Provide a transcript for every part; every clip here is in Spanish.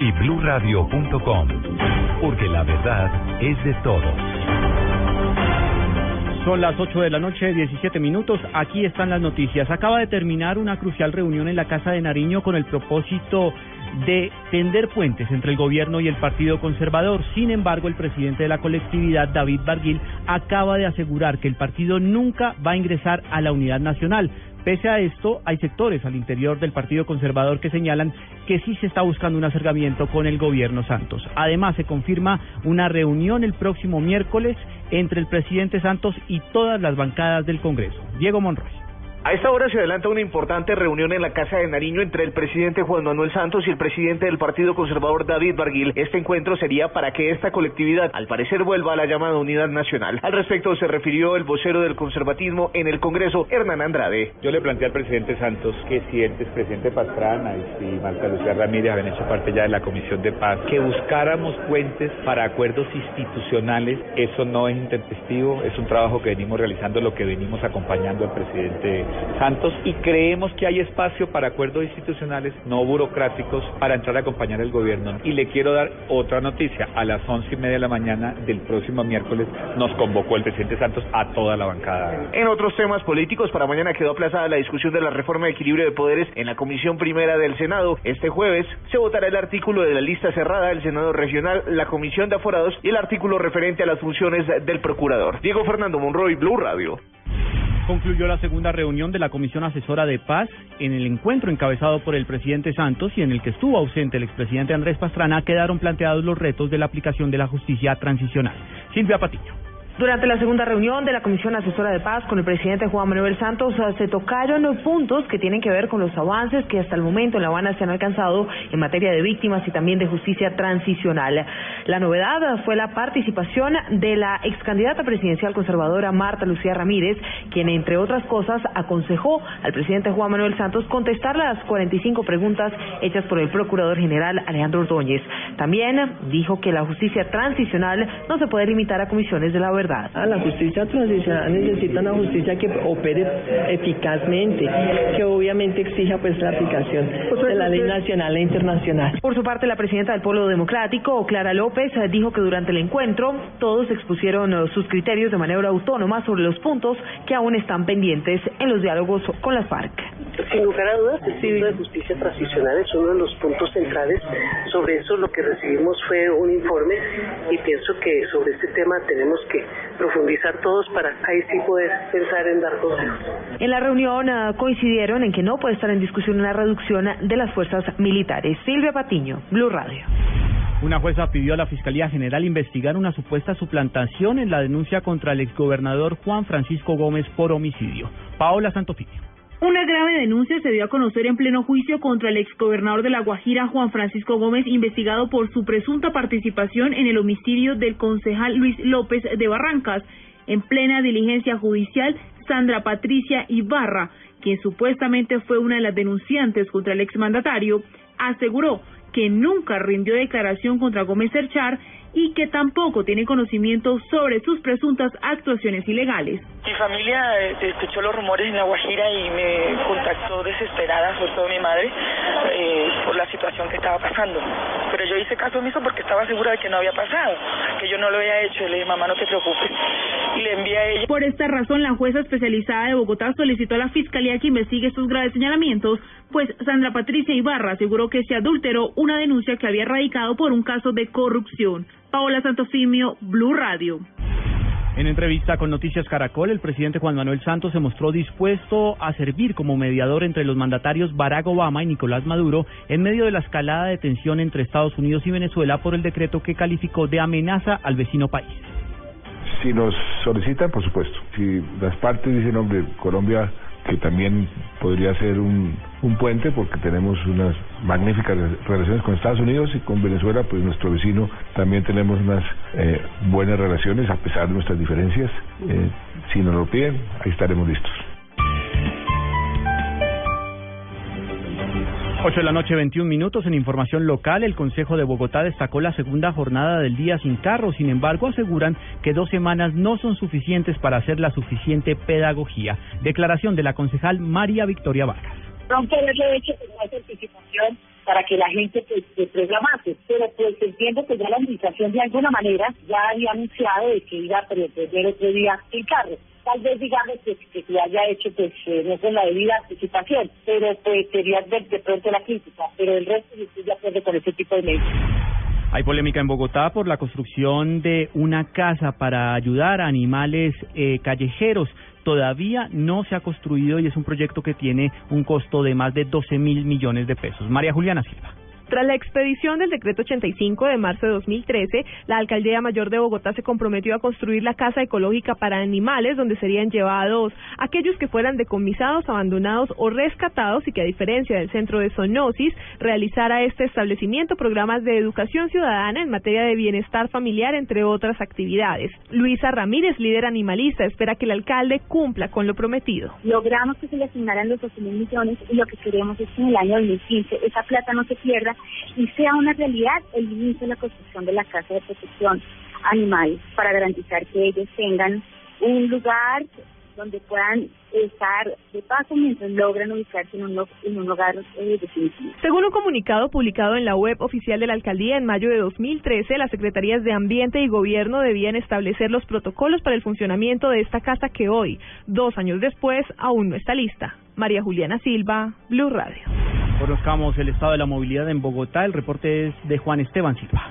y bluradio.com, porque la verdad es de todos. Son las 8 de la noche, 17 minutos. Aquí están las noticias. Acaba de terminar una crucial reunión en la Casa de Nariño con el propósito de tender puentes entre el gobierno y el Partido Conservador. Sin embargo, el presidente de la colectividad, David Barguil, acaba de asegurar que el partido nunca va a ingresar a la unidad nacional. Pese a esto, hay sectores al interior del Partido Conservador que señalan que sí se está buscando un acercamiento con el gobierno Santos. Además, se confirma una reunión el próximo miércoles entre el presidente Santos y todas las bancadas del Congreso. Diego Monroy. A esta hora se adelanta una importante reunión en la Casa de Nariño entre el presidente Juan Manuel Santos y el presidente del Partido Conservador David Barguil. Este encuentro sería para que esta colectividad, al parecer, vuelva a la llamada unidad nacional. Al respecto se refirió el vocero del conservatismo en el Congreso, Hernán Andrade. Yo le planteé al presidente Santos que si el expresidente Pastrana y si Marta Lucía Ramírez habían hecho parte ya de la Comisión de Paz, que buscáramos puentes para acuerdos institucionales. Eso no es intempestivo, es un trabajo que venimos realizando, lo que venimos acompañando al presidente Santos y creemos que hay espacio para acuerdos institucionales no burocráticos para entrar a acompañar el gobierno. Y le quiero dar otra noticia. A las once y media de la mañana del próximo miércoles nos convocó el presidente Santos a toda la bancada. En otros temas políticos, para mañana quedó aplazada la discusión de la reforma de equilibrio de poderes en la Comisión Primera del Senado. Este jueves se votará el artículo de la lista cerrada del Senado Regional, la Comisión de Aforados y el artículo referente a las funciones del Procurador. Diego Fernando Monroy, Blue Radio. Concluyó la segunda reunión de la Comisión Asesora de Paz. En el encuentro encabezado por el presidente Santos y en el que estuvo ausente el expresidente Andrés Pastrana, quedaron planteados los retos de la aplicación de la justicia transicional. Silvia Patiño. Durante la segunda reunión de la Comisión Asesora de Paz con el presidente Juan Manuel Santos se tocaron puntos que tienen que ver con los avances que hasta el momento en La Habana se han alcanzado en materia de víctimas y también de justicia transicional. La novedad fue la participación de la ex candidata presidencial conservadora Marta Lucía Ramírez, quien entre otras cosas aconsejó al presidente Juan Manuel Santos contestar las 45 preguntas hechas por el procurador general Alejandro Ordóñez. También dijo que la justicia transicional no se puede limitar a comisiones de la verdad. Ah, la justicia transicional necesita una justicia que opere eficazmente, que obviamente exija pues la aplicación de la ley nacional e internacional. Por su parte, la presidenta del Pueblo Democrático, Clara López, dijo que durante el encuentro todos expusieron eh, sus criterios de manera autónoma sobre los puntos que aún están pendientes en los diálogos con las FARC. Sin lugar a dudas, el punto de justicia transicional es uno de los puntos centrales. Sobre eso lo que recibimos fue un informe y pienso que sobre este tema tenemos que profundizar todos para ahí sí poder pensar en dar consejos. En la reunión uh, coincidieron en que no puede estar en discusión una reducción de las fuerzas militares. Silvia Patiño, Blue Radio. Una jueza pidió a la Fiscalía General investigar una supuesta suplantación en la denuncia contra el exgobernador Juan Francisco Gómez por homicidio. Paola Santofimio. Una grave denuncia se dio a conocer en pleno juicio contra el exgobernador de La Guajira, Juan Francisco Gómez, investigado por su presunta participación en el homicidio del concejal Luis López de Barrancas. En plena diligencia judicial, Sandra Patricia Ibarra, quien supuestamente fue una de las denunciantes contra el exmandatario, aseguró que nunca rindió declaración contra Gómez Cerchar y que tampoco tiene conocimiento sobre sus presuntas actuaciones ilegales. Mi familia eh, escuchó los rumores en La Guajira y me contactó desesperada, sobre todo mi madre, eh, por la situación que estaba pasando. Pero yo hice caso omiso porque estaba segura de que no había pasado, que yo no lo había hecho. Y le dije, mamá, no te preocupes. Y le envié a ella. Por esta razón, la jueza especializada de Bogotá solicitó a la Fiscalía que investigue estos graves señalamientos, pues Sandra Patricia Ibarra aseguró que se adulteró una denuncia que había radicado por un caso de corrupción. Paola Santofimio, Blue Radio. En entrevista con Noticias Caracol, el presidente Juan Manuel Santos se mostró dispuesto a servir como mediador entre los mandatarios Barack Obama y Nicolás Maduro en medio de la escalada de tensión entre Estados Unidos y Venezuela por el decreto que calificó de amenaza al vecino país. Si nos solicitan, por supuesto. Si las partes dicen, hombre, Colombia que también podría ser un, un puente porque tenemos unas magníficas relaciones con Estados Unidos y con Venezuela, pues nuestro vecino también tenemos unas eh, buenas relaciones a pesar de nuestras diferencias. Eh, si nos lo piden, ahí estaremos listos. 8 de la noche, 21 minutos. En información local, el Consejo de Bogotá destacó la segunda jornada del día sin carro. Sin embargo, aseguran que dos semanas no son suficientes para hacer la suficiente pedagogía. Declaración de la concejal María Victoria Vargas. Pronto haberlo hecho con más anticipación para que la gente pues, se programase. Pero pues entiendo que ya la administración de alguna manera ya había anunciado de que iba a perder otro día sin carro tal vez digamos que, que se haya hecho pues no con la debida anticipación, pero pues sería de, de pronto la crítica, pero el resto estoy de acuerdo con ese tipo de medidas. Hay polémica en Bogotá por la construcción de una casa para ayudar a animales eh, callejeros. Todavía no se ha construido y es un proyecto que tiene un costo de más de 12 mil millones de pesos. María Juliana Silva. Tras la expedición del decreto 85 de marzo de 2013, la alcaldía mayor de Bogotá se comprometió a construir la casa ecológica para animales donde serían llevados aquellos que fueran decomisados, abandonados o rescatados y que a diferencia del centro de zoonosis realizara este establecimiento programas de educación ciudadana en materia de bienestar familiar entre otras actividades. Luisa Ramírez, líder animalista, espera que el alcalde cumpla con lo prometido. Logramos que se le asignaran los 12 mil millones y lo que queremos es que en el año 2015 esa plata no se pierda y sea una realidad el inicio de la construcción de la casa de protección animal para garantizar que ellos tengan un lugar donde puedan estar de paso mientras logran ubicarse en un, en un hogar eh, definitivo. Según un comunicado publicado en la web oficial de la alcaldía en mayo de 2013, las secretarías de Ambiente y Gobierno debían establecer los protocolos para el funcionamiento de esta casa que hoy, dos años después, aún no está lista. María Juliana Silva, Blue Radio. Conozcamos el estado de la movilidad en Bogotá. El reporte es de Juan Esteban Silva.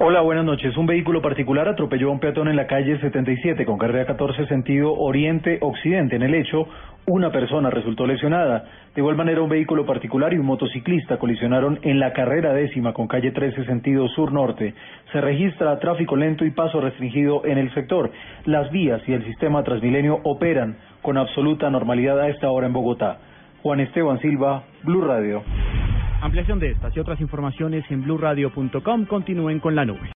Hola, buenas noches. Un vehículo particular atropelló a un peatón en la calle 77 con carrera 14 sentido oriente-occidente. En el hecho, una persona resultó lesionada. De igual manera, un vehículo particular y un motociclista colisionaron en la carrera décima con calle 13 sentido sur-norte. Se registra tráfico lento y paso restringido en el sector. Las vías y el sistema Transmilenio operan con absoluta normalidad a esta hora en Bogotá. Juan Esteban Silva, Blue Radio. Ampliación de estas y otras informaciones en blueradio.com. Continúen con la nube.